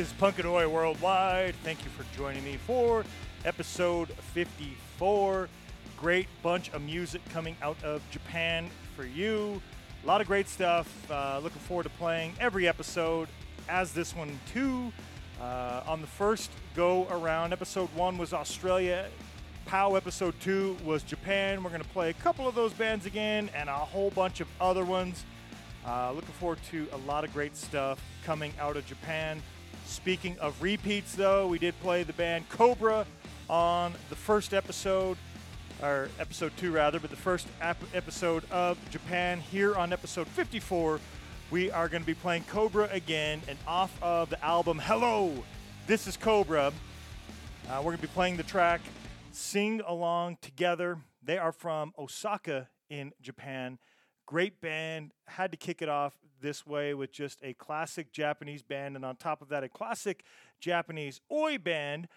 is Punkanoi Worldwide. Thank you for joining me for episode 54. Great bunch of music coming out of Japan for you. A lot of great stuff. Uh, looking forward to playing every episode, as this one too. Uh, on the first go around, episode one was Australia. POW episode two was Japan. We're going to play a couple of those bands again and a whole bunch of other ones. Uh, looking forward to a lot of great stuff coming out of Japan. Speaking of repeats, though, we did play the band Cobra on the first episode, or episode two rather, but the first ap- episode of Japan. Here on episode 54, we are going to be playing Cobra again, and off of the album Hello, This is Cobra. Uh, we're going to be playing the track Sing Along Together. They are from Osaka in Japan. Great band. Had to kick it off this way with just a classic Japanese band, and on top of that, a classic Japanese oi band.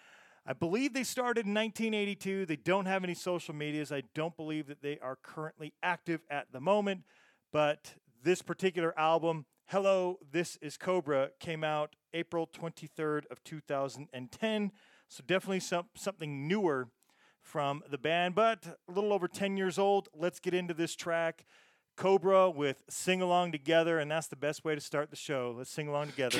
I believe they started in 1982. They don't have any social medias. I don't believe that they are currently active at the moment, but this particular album, Hello, This is Cobra, came out April 23rd of 2010. So definitely some, something newer from the band, but a little over 10 years old. Let's get into this track. Cobra with Sing Along Together, and that's the best way to start the show. Let's sing along together.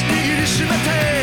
握りしめて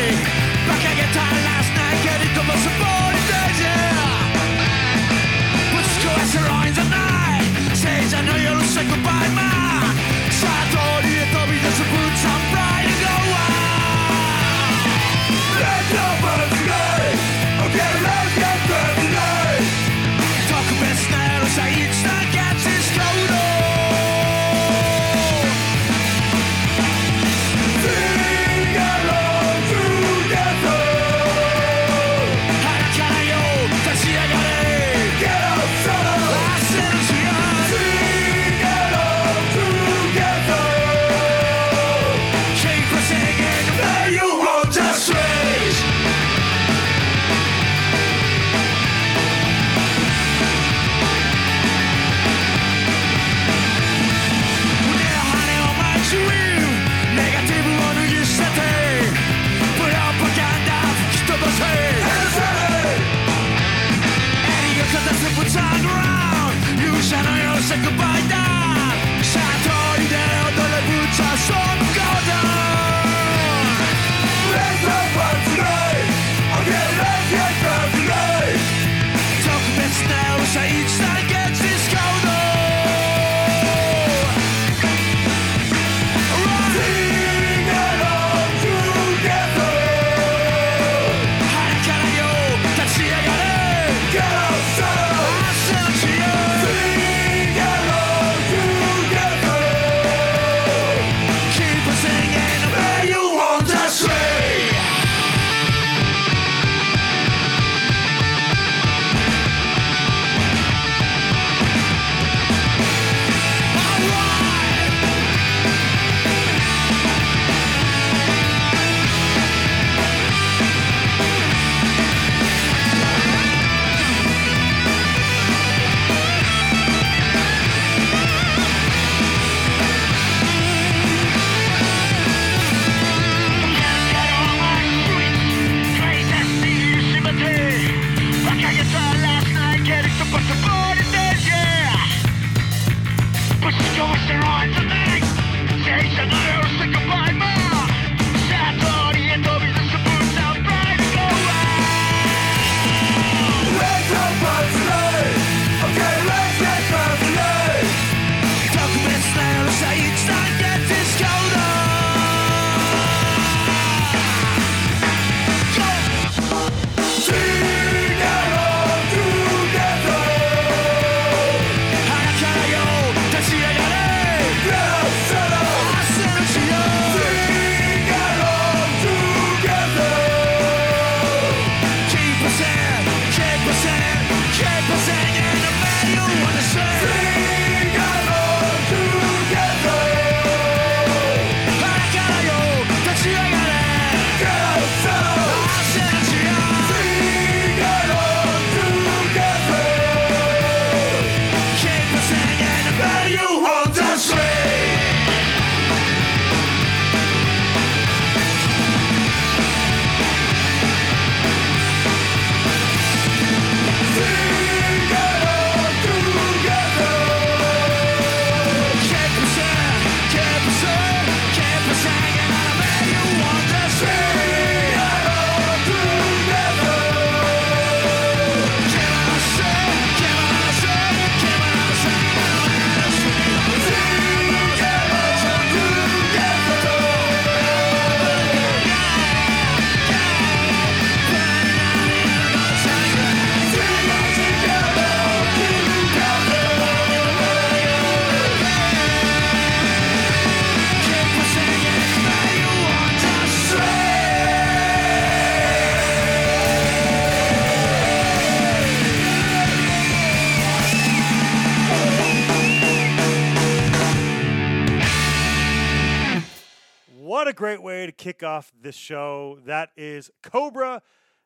great way to kick off this show. That is Cobra.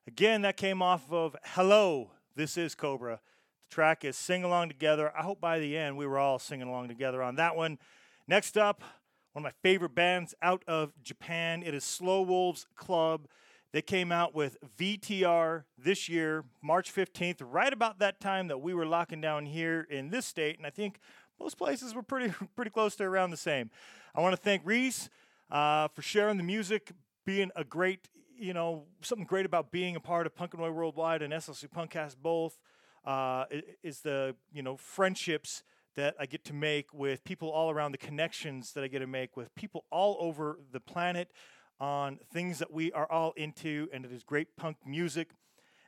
Again, that came off of Hello, This is Cobra. The track is Sing Along Together. I hope by the end we were all singing along together on that one. Next up, one of my favorite bands out of Japan. It is Slow Wolves Club. They came out with VTR this year, March 15th, right about that time that we were locking down here in this state. And I think most places were pretty pretty close to around the same. I want to thank Reese uh, for sharing the music, being a great, you know, something great about being a part of Punk Worldwide and SLC Punkcast both uh, is the, you know, friendships that I get to make with people all around, the connections that I get to make with people all over the planet on things that we are all into, and it is great punk music.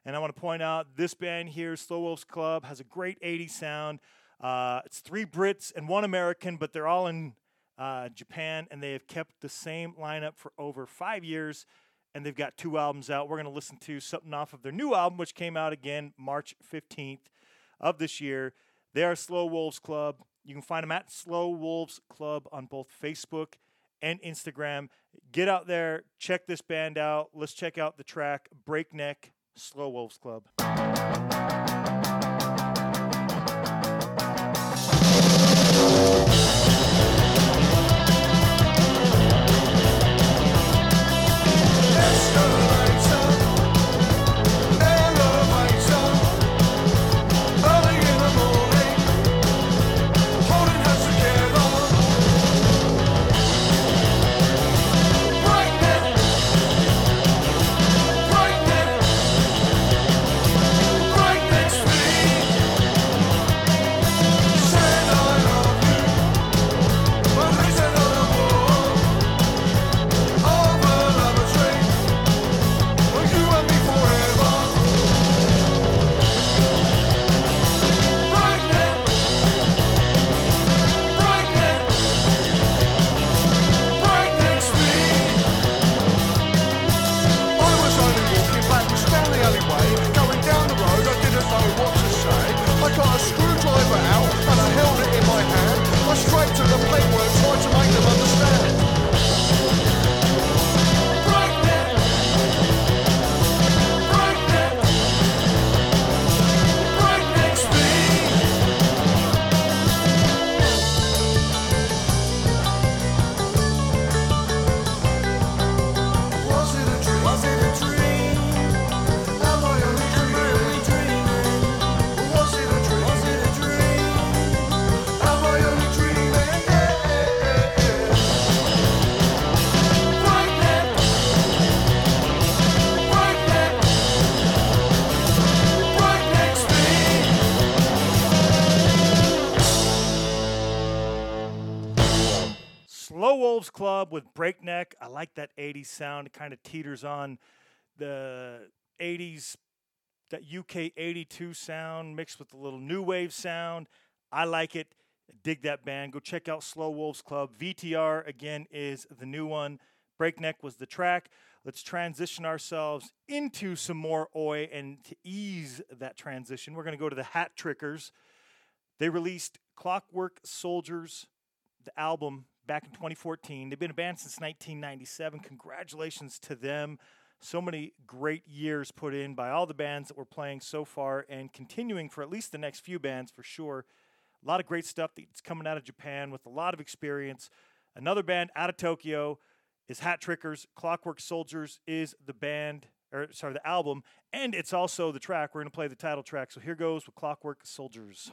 And I want to point out this band here, Slow Wolves Club, has a great 80s sound. Uh, it's three Brits and one American, but they're all in uh, Japan, and they have kept the same lineup for over five years. And they've got two albums out. We're going to listen to something off of their new album, which came out again March 15th of this year. They are Slow Wolves Club. You can find them at Slow Wolves Club on both Facebook and Instagram. Get out there, check this band out. Let's check out the track Breakneck Slow Wolves Club. Club like that 80s sound. It kind of teeters on the 80s, that UK 82 sound mixed with a little new wave sound. I like it. Dig that band. Go check out Slow Wolves Club. VTR, again, is the new one. Breakneck was the track. Let's transition ourselves into some more Oi. And to ease that transition, we're going to go to the Hat Trickers. They released Clockwork Soldiers, the album back in 2014. They've been a band since 1997. Congratulations to them. So many great years put in by all the bands that we're playing so far and continuing for at least the next few bands for sure. A lot of great stuff that's coming out of Japan with a lot of experience. Another band out of Tokyo is Hat Trickers. Clockwork Soldiers is the band, or sorry, the album, and it's also the track. We're going to play the title track. So here goes with Clockwork Soldiers.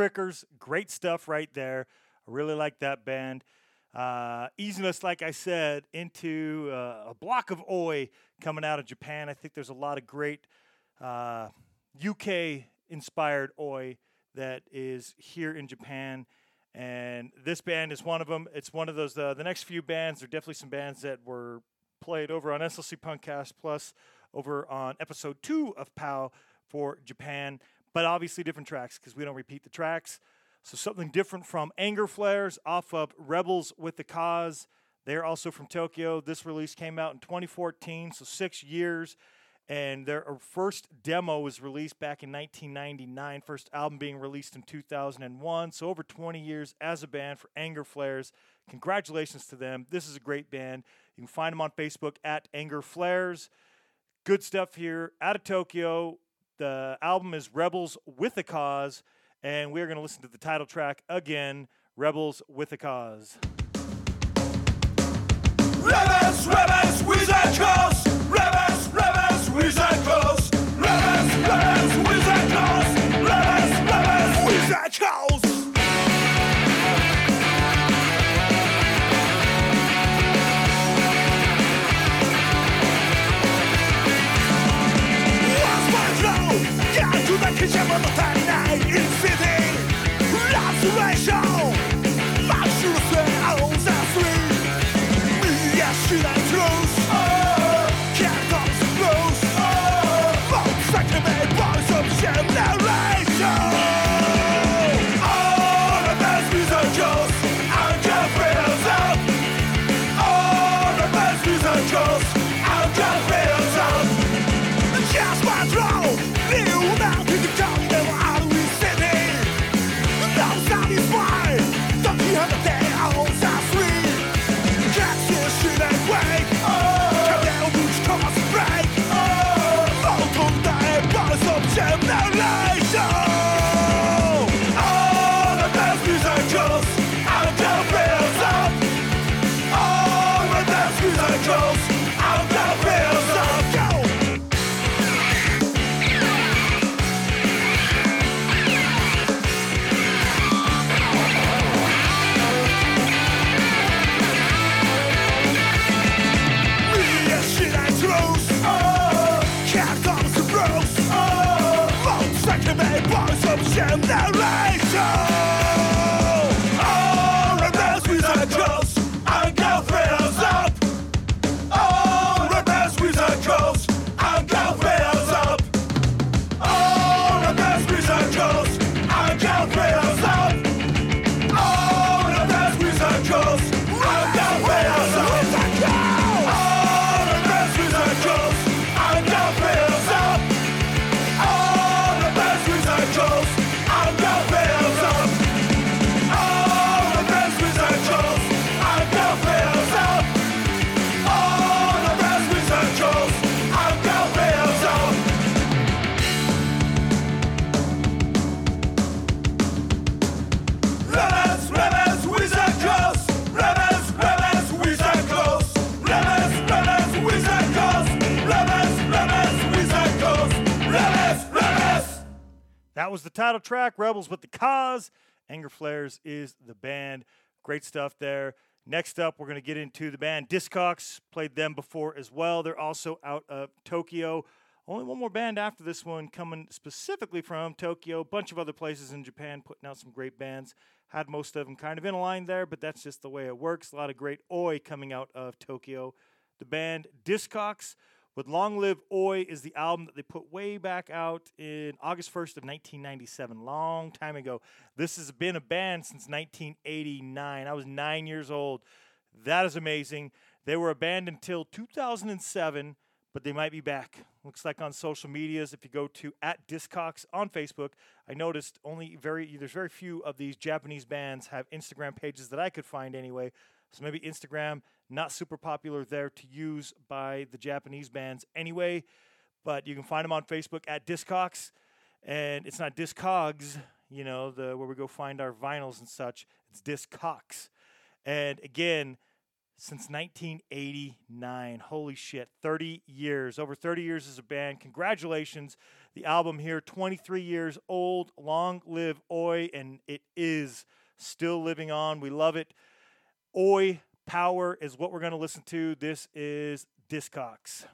Trickers, great stuff right there. I really like that band. Uh, easing us, like I said, into uh, a block of Oi coming out of Japan. I think there's a lot of great uh, UK inspired Oi that is here in Japan. And this band is one of them. It's one of those, uh, the next few bands, there are definitely some bands that were played over on SLC Punkcast Plus over on episode two of POW for Japan, but obviously different tracks because we don't repeat the tracks. So something different from Anger Flares off of Rebels with the Cause. They're also from Tokyo. This release came out in 2014, so six years. And their uh, first demo was released back in 1999, first album being released in 2001. So over 20 years as a band for Anger Flares. Congratulations to them. This is a great band. You can find them on Facebook at Anger Flares. Good stuff here out of Tokyo. The album is Rebels with a Cause and we're going to listen to the title track again Rebels with a Cause. Rebels, rebels with a cause. But the time generation. That was the title track, Rebels with the Cause. Anger Flares is the band. Great stuff there. Next up, we're going to get into the band Discocks. Played them before as well. They're also out of Tokyo. Only one more band after this one coming specifically from Tokyo. A bunch of other places in Japan putting out some great bands. Had most of them kind of in a line there, but that's just the way it works. A lot of great Oi coming out of Tokyo. The band Discocks with Long Live Oi is the album that they put way back out in August 1st of 1997, long time ago. This has been a band since 1989. I was nine years old. That is amazing. They were a band until 2007, but they might be back. Looks like on social medias, if you go to at Discocks on Facebook, I noticed only very there's very few of these Japanese bands have Instagram pages that I could find anyway. So maybe Instagram not super popular there to use by the Japanese bands anyway, but you can find them on Facebook at Discocks, and it's not Discogs, you know, the where we go find our vinyls and such. It's Discocks, and again, since 1989. Holy shit, 30 years, over 30 years as a band. Congratulations. The album here, 23 years old. Long live Oi, and it is still living on. We love it. Oi Power is what we're going to listen to. This is three,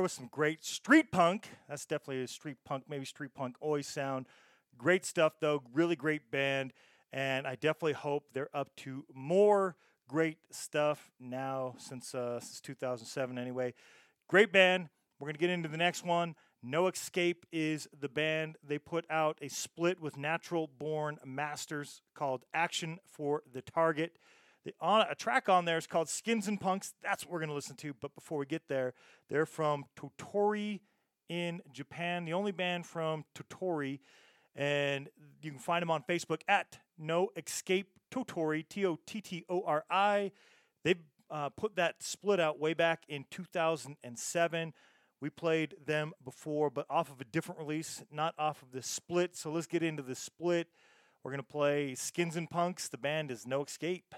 there with some great street punk. That's definitely a street punk, maybe street punk always sound. Great stuff though, really great band, and I definitely hope they're up to more great stuff now since uh, since 2007 anyway. Great band. We're gonna get into the next one. No Escape is the band. They put out a split with Natural Born Masters called Action for the Target. The on a track on there is called Skins and Punks. That's what we're gonna listen to. But before we get there, they're from Tottori in Japan, the only band from Tottori, and you can find them on Facebook at No Escape Tottori T O T T O R I. They uh, put that split out way back in 2007. We played them before, but off of a different release, not off of the split. So let's get into the split. We're going to play Skins and Punks. The band is No Escape.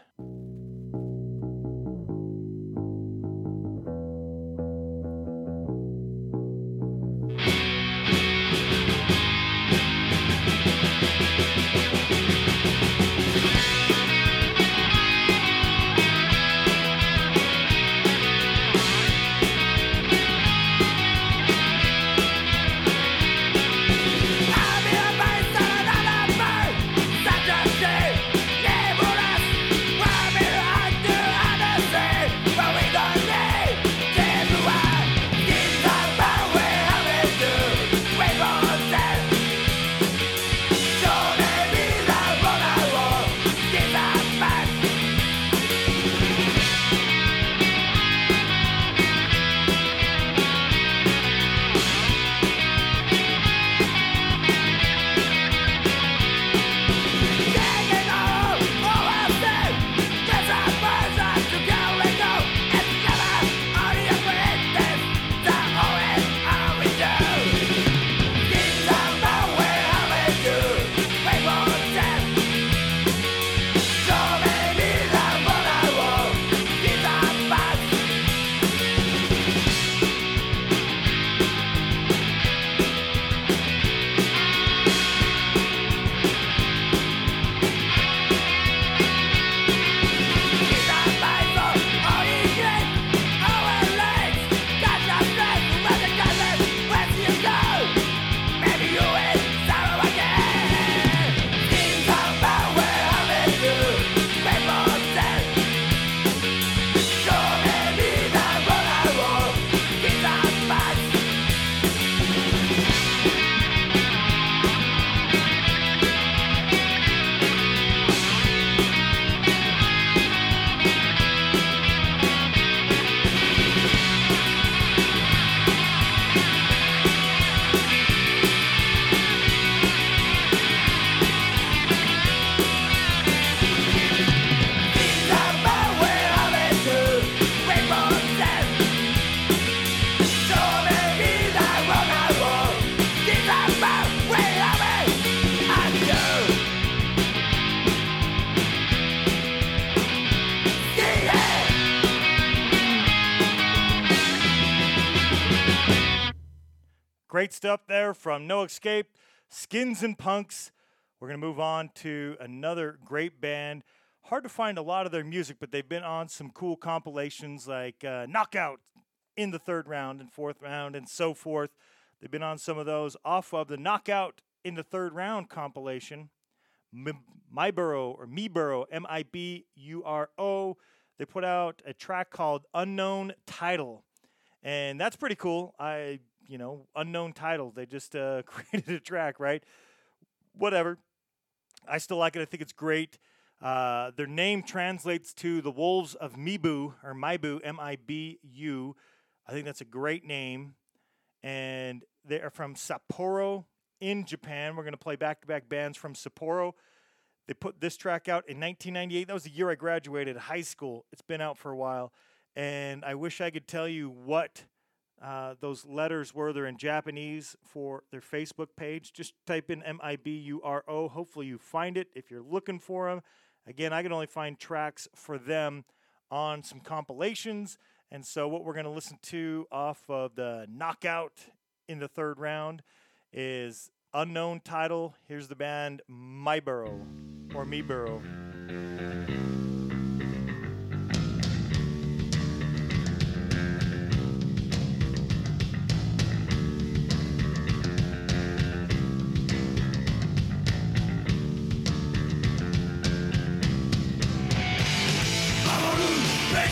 Stuff there from No Escape, Skins and Punks. We're going to move on to another great band. Hard to find a lot of their music, but they've been on some cool compilations like uh, Knockout in the third round and fourth round and so forth. They've been on some of those off of the Knockout in the third round compilation. M- Miburo or Miburo, M I B U R O. They put out a track called Unknown Title. And that's pretty cool. I, you know, unknown title. They just uh, created a track, right? Whatever. I still like it. I think it's great. Uh, their name translates to the Wolves of Mibu, or Mibu, M I B U. I think that's a great name. And they are from Sapporo in Japan. We're going to play back to back bands from Sapporo. They put this track out in 1998. That was the year I graduated high school. It's been out for a while. And I wish I could tell you what uh, those letters were. They're in Japanese for their Facebook page. Just type in M I B U R O. Hopefully, you find it if you're looking for them. Again, I can only find tracks for them on some compilations. And so, what we're going to listen to off of the knockout in the third round is unknown title. Here's the band My Miburo or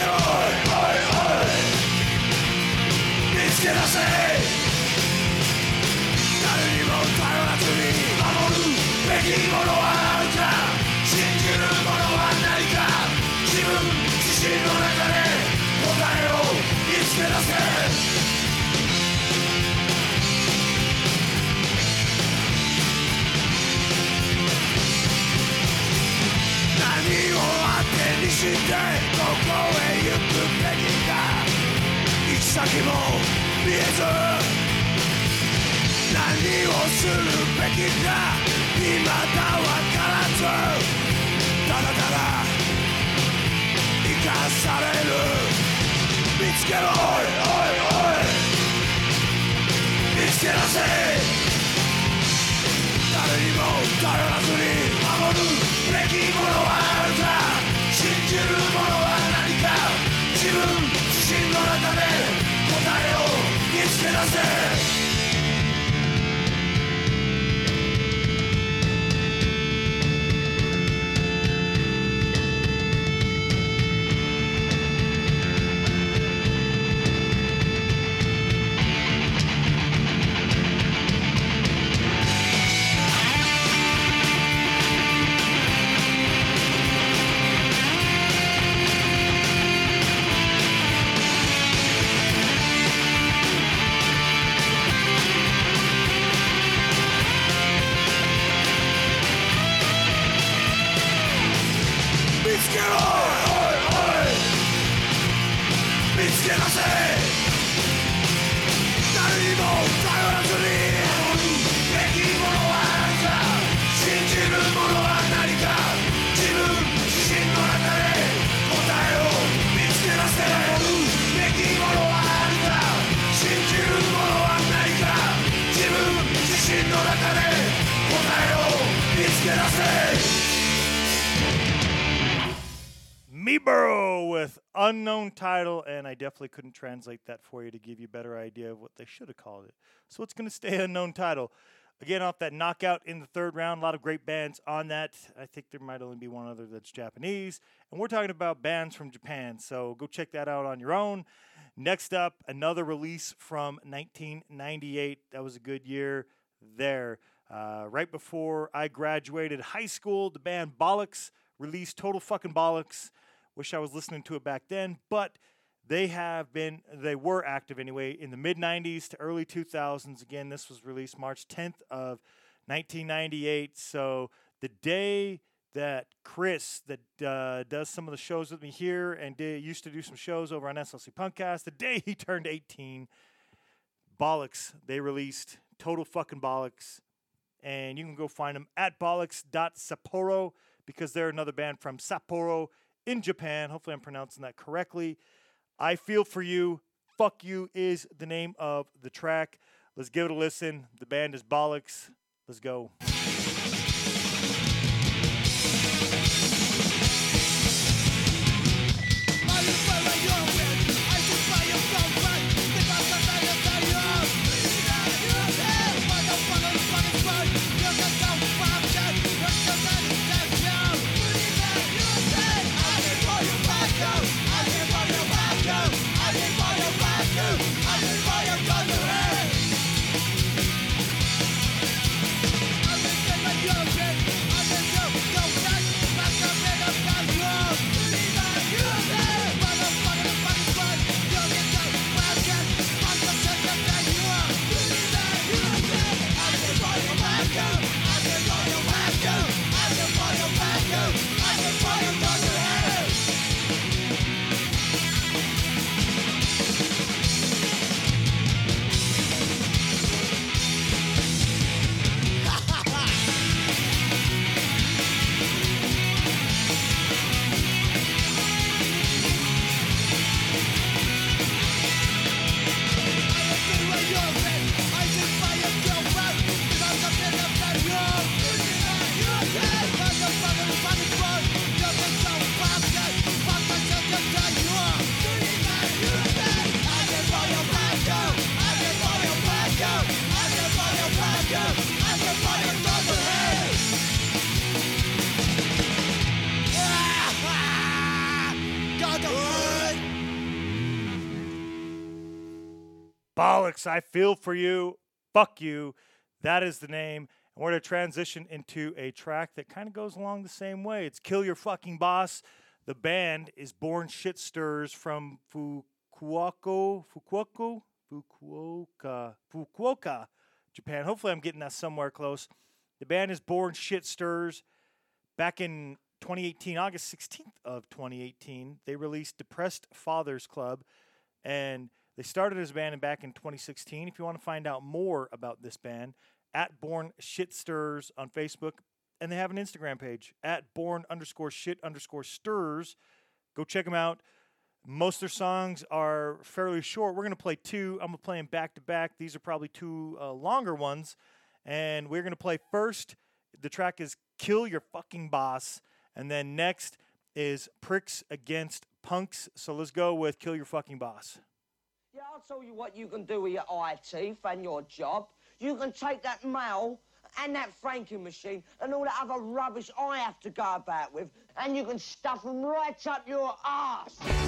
見つけ出せ誰にも頼らずに守るべきものはあるか信じるものはないか自分自身の中で答えを見つけ出せ何をあってにしてへ行くべきだ行き先も見えず何をするべきか未だわからずただただ生かされる見つけろおいおいおい見つけ出せ誰にも頼らずに守るべきものはあるか信じるせ title, and I definitely couldn't translate that for you to give you a better idea of what they should have called it. So it's going to stay unknown title. Again, off that knockout in the third round, a lot of great bands on that. I think there might only be one other that's Japanese. And we're talking about bands from Japan, so go check that out on your own. Next up, another release from 1998. That was a good year there. Uh, right before I graduated high school, the band Bollocks released Total Fucking Bollocks. Wish I was listening to it back then, but They have been, they were active anyway in the mid 90s to early 2000s. Again, this was released March 10th of 1998. So the day that Chris, that uh, does some of the shows with me here and did, used to do some shows over on SLC Punkcast, the day he turned 18, Bollocks, they released Total Fucking Bollocks. And you can go find them at bollocks.sapporo because they're another band from Sapporo in Japan. Hopefully, I'm pronouncing that correctly. I Feel For You, Fuck You is the name of the track. Let's give it a listen. The band is Bollocks. Let's go. I feel for you. Fuck you. That is the name. And we're going to transition into a track that kind of goes along the same way. It's Kill Your Fucking Boss. The band is Born Shit Stirs from Fukuoka, Fukuoka, Fukuoka, Fukuoka, Japan. Hopefully, I'm getting that somewhere close. The band is Born Shit Stirs. Back in 2018, August 16th of 2018, they released Depressed Fathers Club, and they started as a band back in 2016. If you want to find out more about this band, at Born Shit Stirs on Facebook, and they have an Instagram page at Born underscore Shit underscore Stirs. Go check them out. Most of their songs are fairly short. We're going to play two. I'm going to play them back to back. These are probably two uh, longer ones. And we're going to play first. The track is Kill Your Fucking Boss. And then next is Pricks Against Punx. So let's go with Kill Your Fucking Boss. I'll tell you what you can do with your eye teeth and your job. You can take that mail and that franking machine and all that other rubbish I have to go about with, and you can stuff them right up your ass.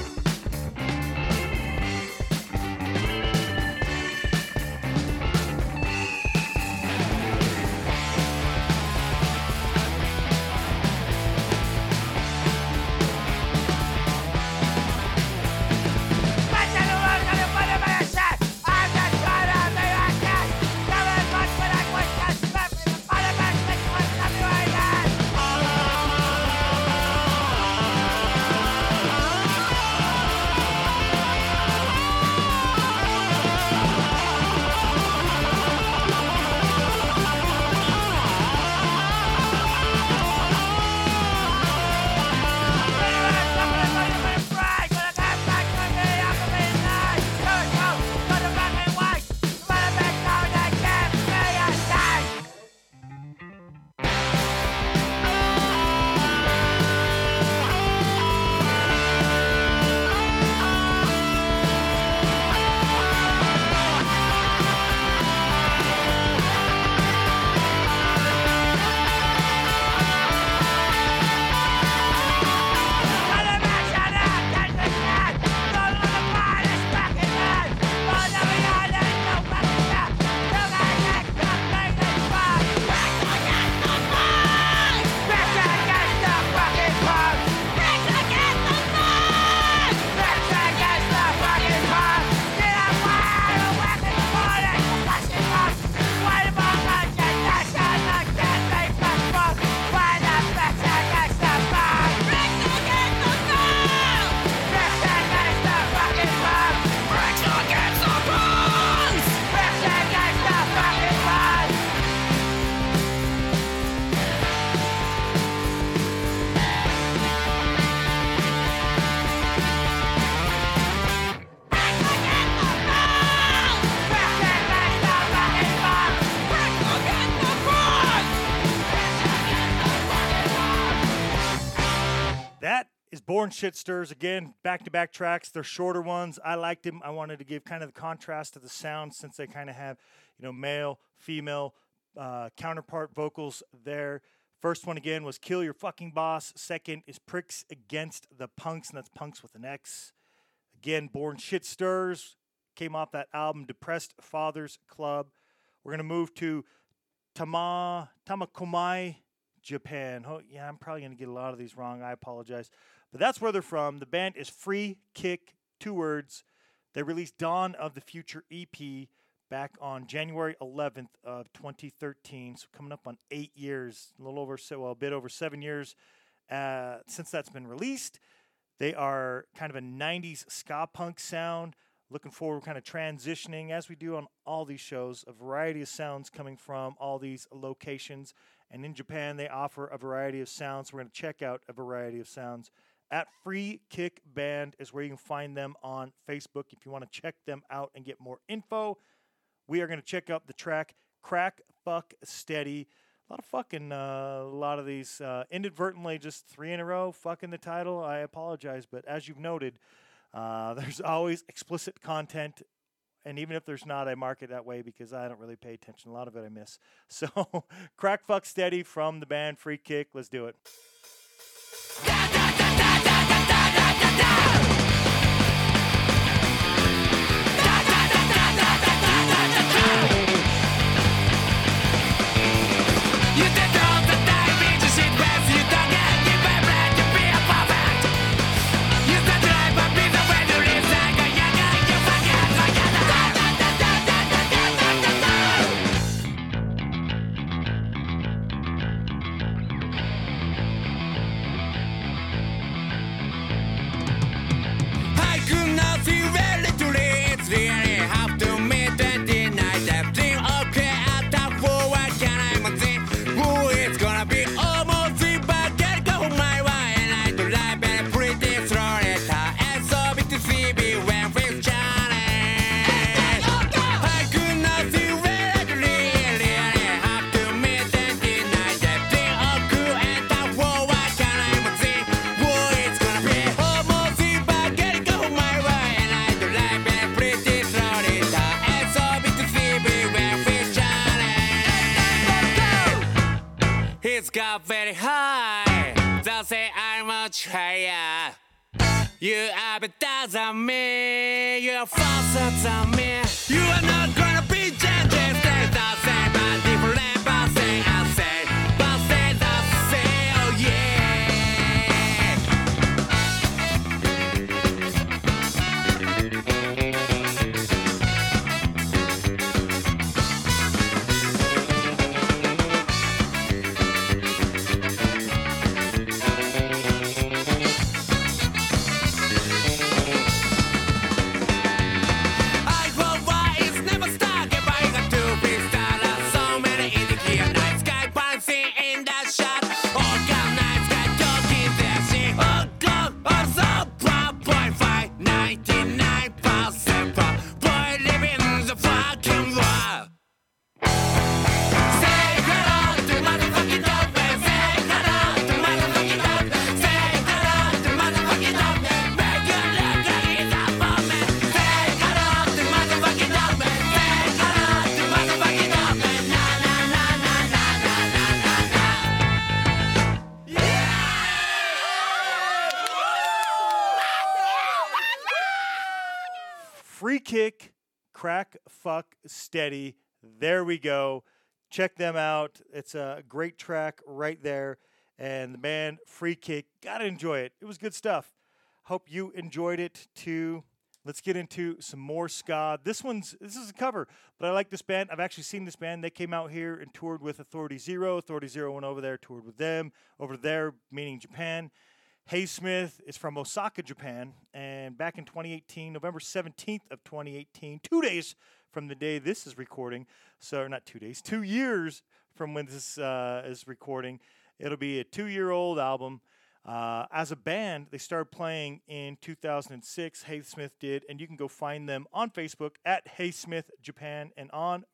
Born Shit Stirs. Again, back to back tracks. They're shorter ones. I liked them. I wanted to give kind of the contrast to the sound since they kind of have, you know, male, female uh, counterpart vocals there. First one again was Kill Your Fucking Boss. Second is Pricks Against the Punx, and that's Punx with an X. Again, Born Shit Stirs came off that album Depressed Fathers Club. We're going to move to Tama Tamakomai, Japan. Oh, yeah, I'm probably going to get a lot of these wrong. I apologize. But that's where they're from. The band is Free Kick, two words. They released Dawn of the Future EP back on January 11th of 2013. So coming up on eight years, a little over, se- well, a bit over seven years uh, since that's been released. They are kind of a 90s ska punk sound. Looking forward, kind of transitioning as we do on all these shows, a variety of sounds coming from all these locations. And in Japan, they offer a variety of sounds. We're going to check out a variety of sounds at Free Kick Band is where you can find them on Facebook. If you want to check them out and get more info, we are going to check out the track "Crack Fuck Steady." A lot of fucking, uh, a lot of these uh, inadvertently just three in a row. Fucking the title. I apologize, but as you've noted, uh, there's always explicit content. And even if there's not, I mark it that way because I don't really pay attention. A lot of it I miss. So, Crack Fuck Steady from the band Free Kick. Let's do it. You did He's very high. They'll say I'm much higher. You are better than me. You're faster than me. Fuck, steady. There we go. Check them out. It's a great track right there. And the band Free Kick, gotta enjoy it. It was good stuff. Hope you enjoyed it too. Let's get into some more ska. This one's this is a cover, but I like this band. I've actually seen this band. They came out here and toured with Authority Zero. Authority Zero went over there, toured with them over there, meaning Japan. Hey Smith is from Osaka, Japan, and back in 2018, November 17th of 2018, two days from the day this is recording, so not two days, two years from when this uh, is recording, it'll be a two-year-old album. Uh, as a band, they started playing in 2006. Hey Smith did, and you can go find them on Facebook at Hey Smith Japan and on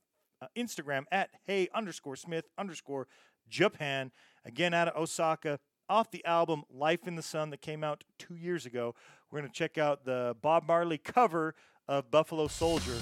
uh, Instagram at Hey underscore Smith underscore Japan. Again, out of Osaka. Off the album Life in the Sun that came out two years ago. We're going to check out the Bob Marley cover of Buffalo Soldier.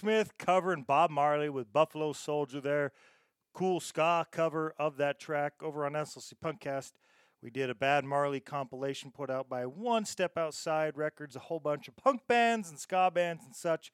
Smith covering Bob Marley with Buffalo Soldier there. Cool ska cover of that track over on SLC Punkcast. We did a Bad Marley compilation put out by One Step Outside Records, a whole bunch of punk bands and ska bands and such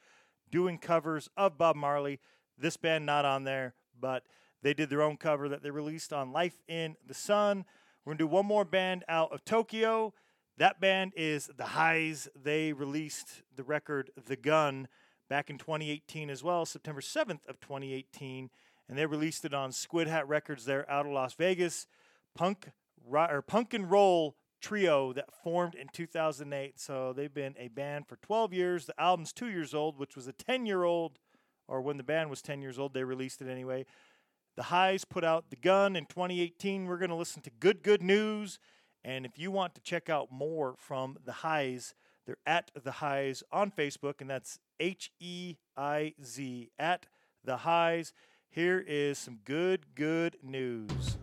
doing covers of Bob Marley. This band not on there, but they did their own cover that they released on Life in the Sun. We're going to do one more band out of Tokyo. That band is The Heiz. They released the record The Gun back in 2018 as well, September 7th of 2018, and they released it on Squid Hat Records there out of Las Vegas. Punk or punk and roll trio that formed in 2008. So they've been a band for 12 years. The album's 2 years old, which was a 10-year-old or when the band was 10 years old, they released it anyway. The Heiz put out The Gun in 2018. We're going to listen to Good Good News. And if you want to check out more from The Heiz, they're at The Heiz on Facebook, and that's H E I Z, at The Heiz. Here is some good, good news.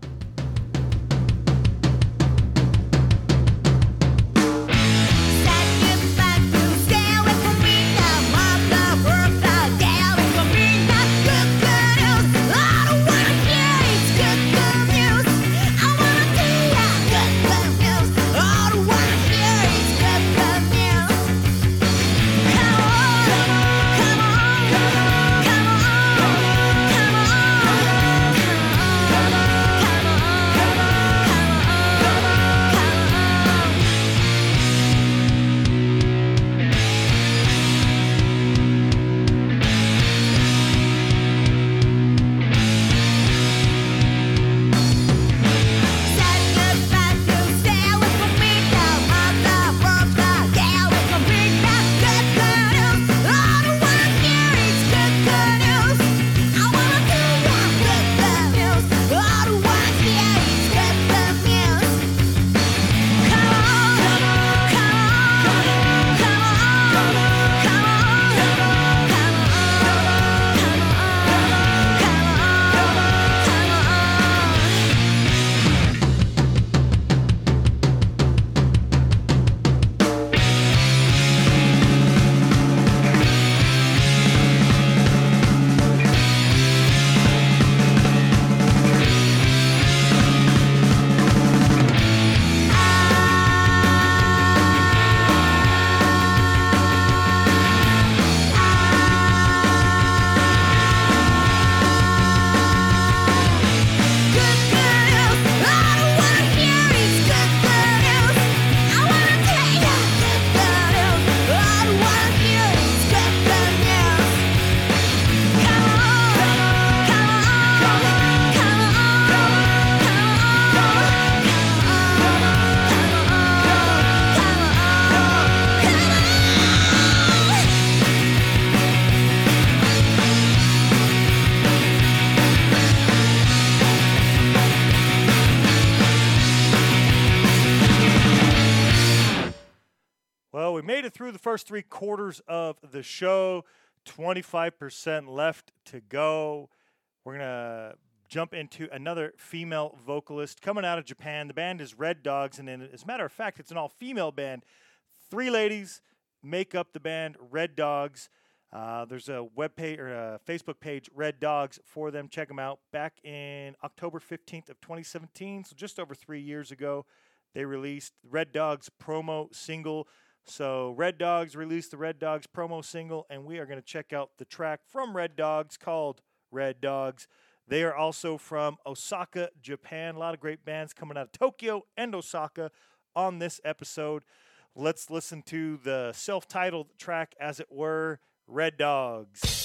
First three quarters of the show. 25% left to go. We're going to jump into another female vocalist coming out of Japan. The band is Red Dogs, and as a matter of fact, it's an all female band. Three ladies make up the band Red Dogs. Uh, there's a web page or a Facebook page, Red Dogs, for them. Check them out. Back in October 15th of 2017, so just over three years ago, they released Red Dogs promo single. So Red Dogs released the Red Dogs promo single, and we are going to check out the track from Red Dogs called Red Dogs. They are also from Osaka, Japan. A lot of great bands coming out of Tokyo and Osaka on this episode. Let's listen to the self titled track, as it were, Red Dogs.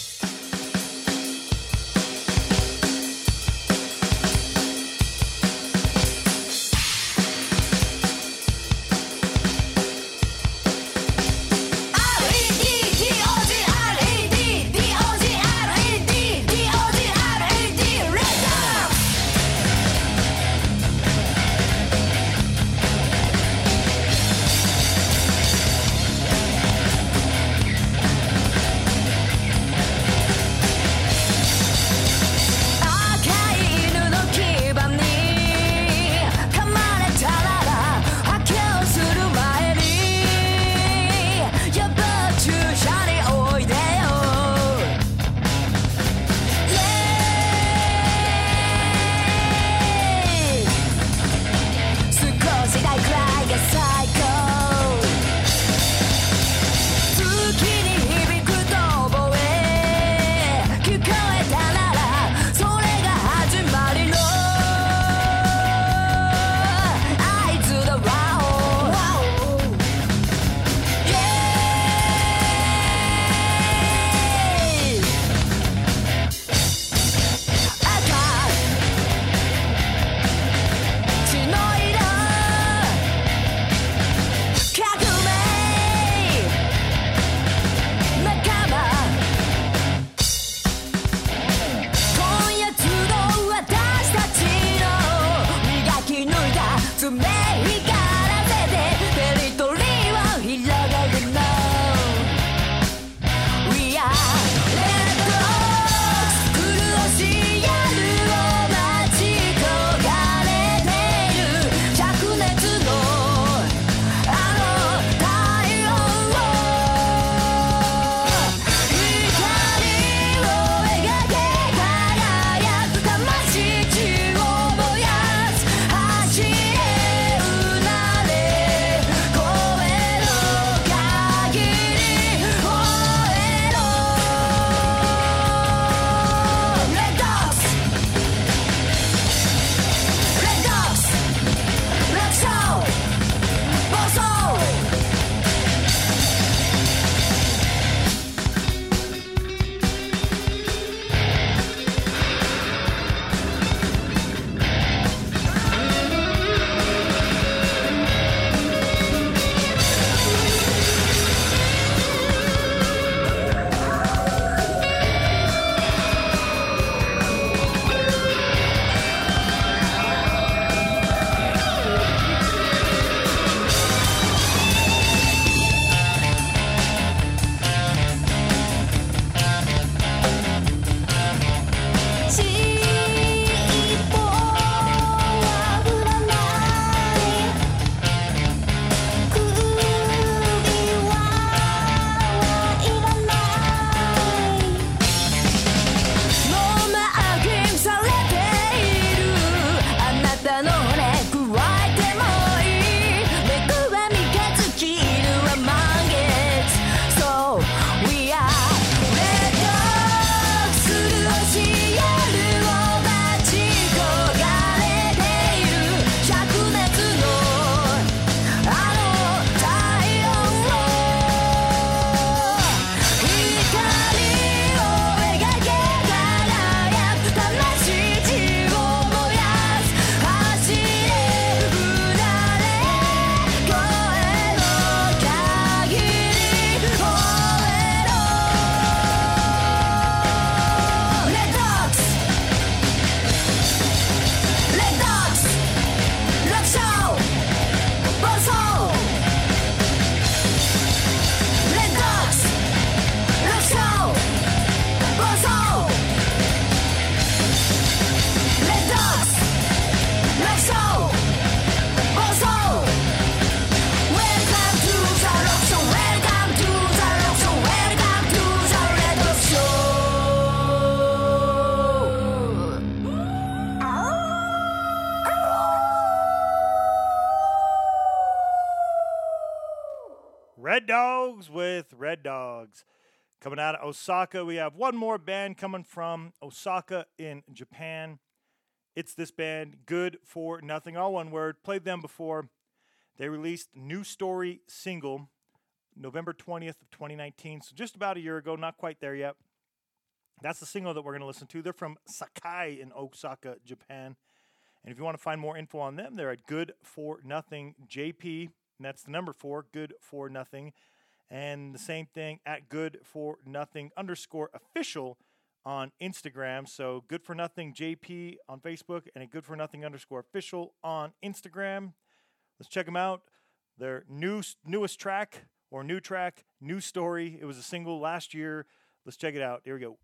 With Red Dogs. Coming out of Osaka, we have one more band coming from Osaka in Japan. It's this band, Good for Nothing, all one word. Played them before. They released new story single November 20th of 2019, so just about a year ago, not quite there yet. That's the single that we're going to listen to. They're from Sakai in Osaka, Japan. And if you want to find more info on them, they're at Good for Nothing JP, and that's the number four, Good for Nothing. And the same thing at Good for Nothing underscore official on Instagram. So Good for Nothing JP on Facebook and a Good for Nothing underscore official on Instagram. Let's check them out. Their new newest track or new track, new story. It was a single last year. Let's check it out. Here we go.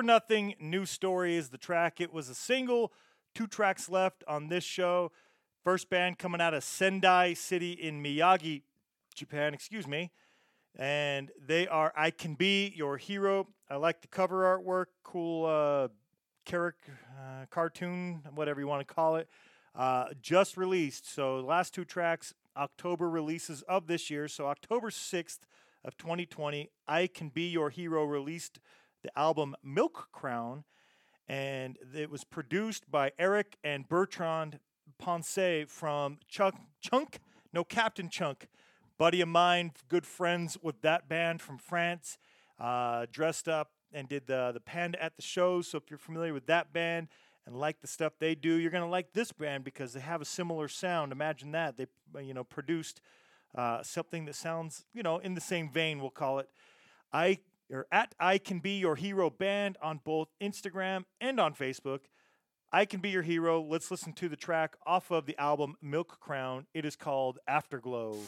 For Nothing, New Story is the track. It was a single, two tracks left on this show. First band coming out of Sendai City in Miyagi, Japan, excuse me. And they are I Can Be Your Hero. I like the cover artwork, cool uh, character, uh, cartoon, whatever you want to call it. Uh, just released. So last two tracks, October releases of this year. So October 6th of 2020, I Can Be Your Hero released the album Milk Crown, and it was produced by Eric and Bertrand Ponce from Chunk, Chunk, no Captain Chunk, buddy of mine, good friends with that band from France. Uh, dressed up and did the the panda at the show. So if you're familiar with that band and like the stuff they do, you're gonna like this band because they have a similar sound. Imagine that they uh, you know produced uh, something that sounds you know in the same vein. We'll call it. I or at I Can Be Your Hero Band on both Instagram and on Facebook. I Can Be Your Hero. Let's listen to the track off of the album Milk Crown. It is called Afterglow.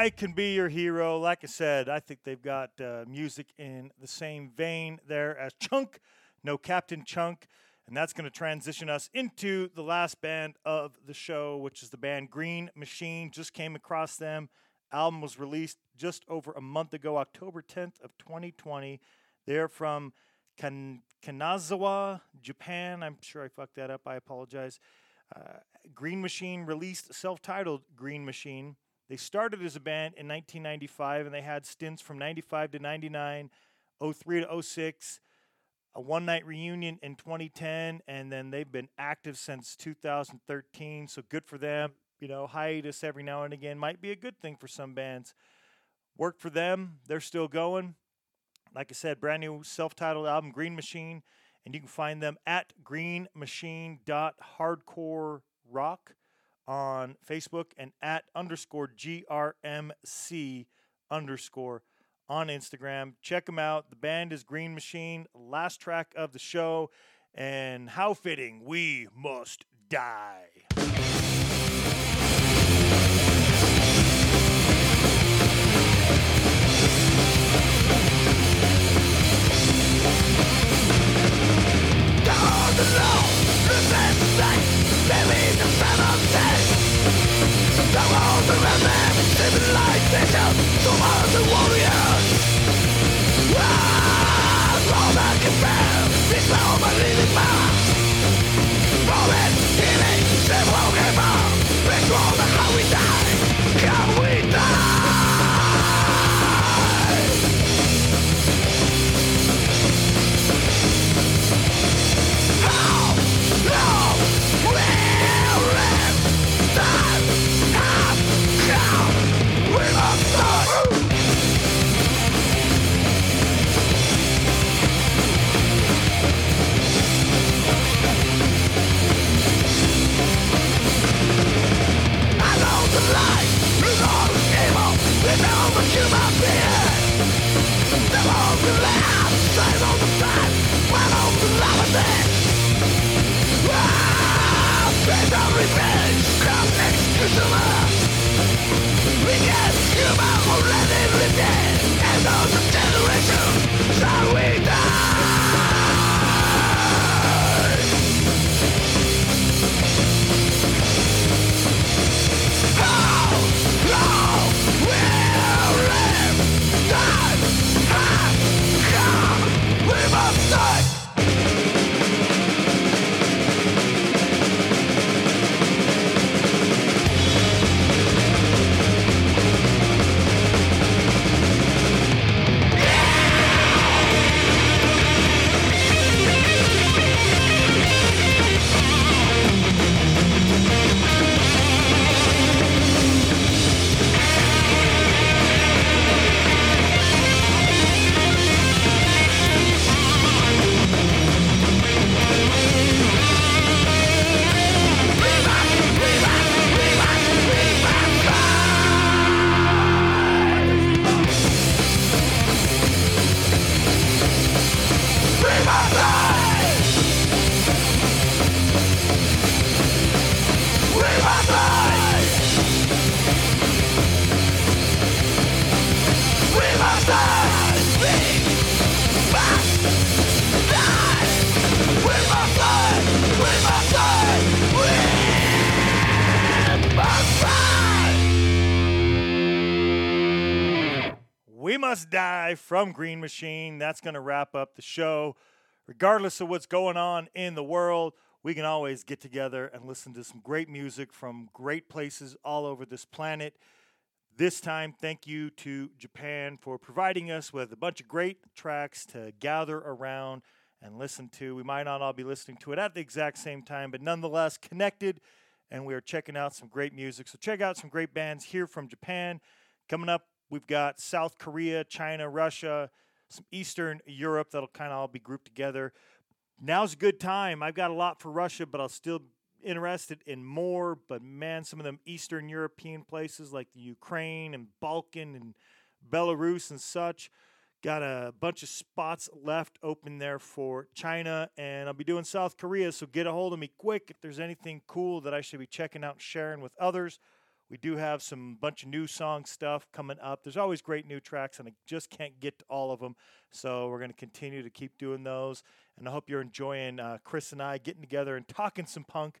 I Can Be Your Hero. Like I said, I think they've got uh, music in the same vein there as Chunk, No Captain Chunk. And that's going to transition us into the last band of the show, which is the band Green Machine. Just came across them. Album was released just over a month ago, October 10th of 2020. They're from kan- Kanazawa, Japan. I'm sure I fucked that up. I apologize. Uh, Green Machine released self-titled Green Machine. They started as a band in 1995, and they had stints from 95 to 99, 03 to 06 a one night reunion in 2010, and then they've been active since 2013. So good for them. You know, hiatus every now and again might be a good thing for some bands. Work for them. They're still going. Like I said, brand new self titled album, Green Machine. And you can find them at greenmachine.hardcore rock on Facebook and at underscore GRMC underscore on Instagram. Check them out. The band is Green Machine, last track of the show, and how fitting, we must die. Must Die from Green Machine. That's going to wrap up the show. Regardless of what's going on in the world, we can always get together and listen to some great music from great places all over this planet. This time, thank you to Japan for providing us with a bunch of great tracks to gather around and listen to. We might not all be listening to it at the exact same time, but nonetheless connected, and we are checking out some great music. So, check out some great bands here from Japan. Coming up We've got South Korea, China, Russia, some Eastern Europe that'll kind of all be grouped together. Now's a good time. I've got a lot for Russia, but I'll still interested in more. But man, some of them Eastern European places like the Ukraine and Balkan and Belarus and such. Got a bunch of spots left open there for China, and I'll be doing South Korea. So get a hold of me quick if there's anything cool that I should be checking out and sharing with others. We do have some bunch of new song stuff coming up. There's always great new tracks, and I just can't get to all of them. So we're going to continue to keep doing those. And I hope you're enjoying uh, Chris and I getting together and talking some punk.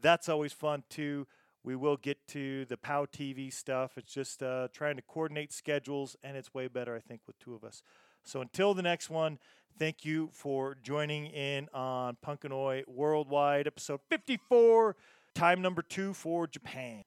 That's always fun too. We will get to the POW TV stuff. It's just uh, trying to coordinate schedules, and it's way better, I think, with two of us. So until the next one, thank you for joining in on Punkanoid Worldwide, episode 54, time number two for Japan.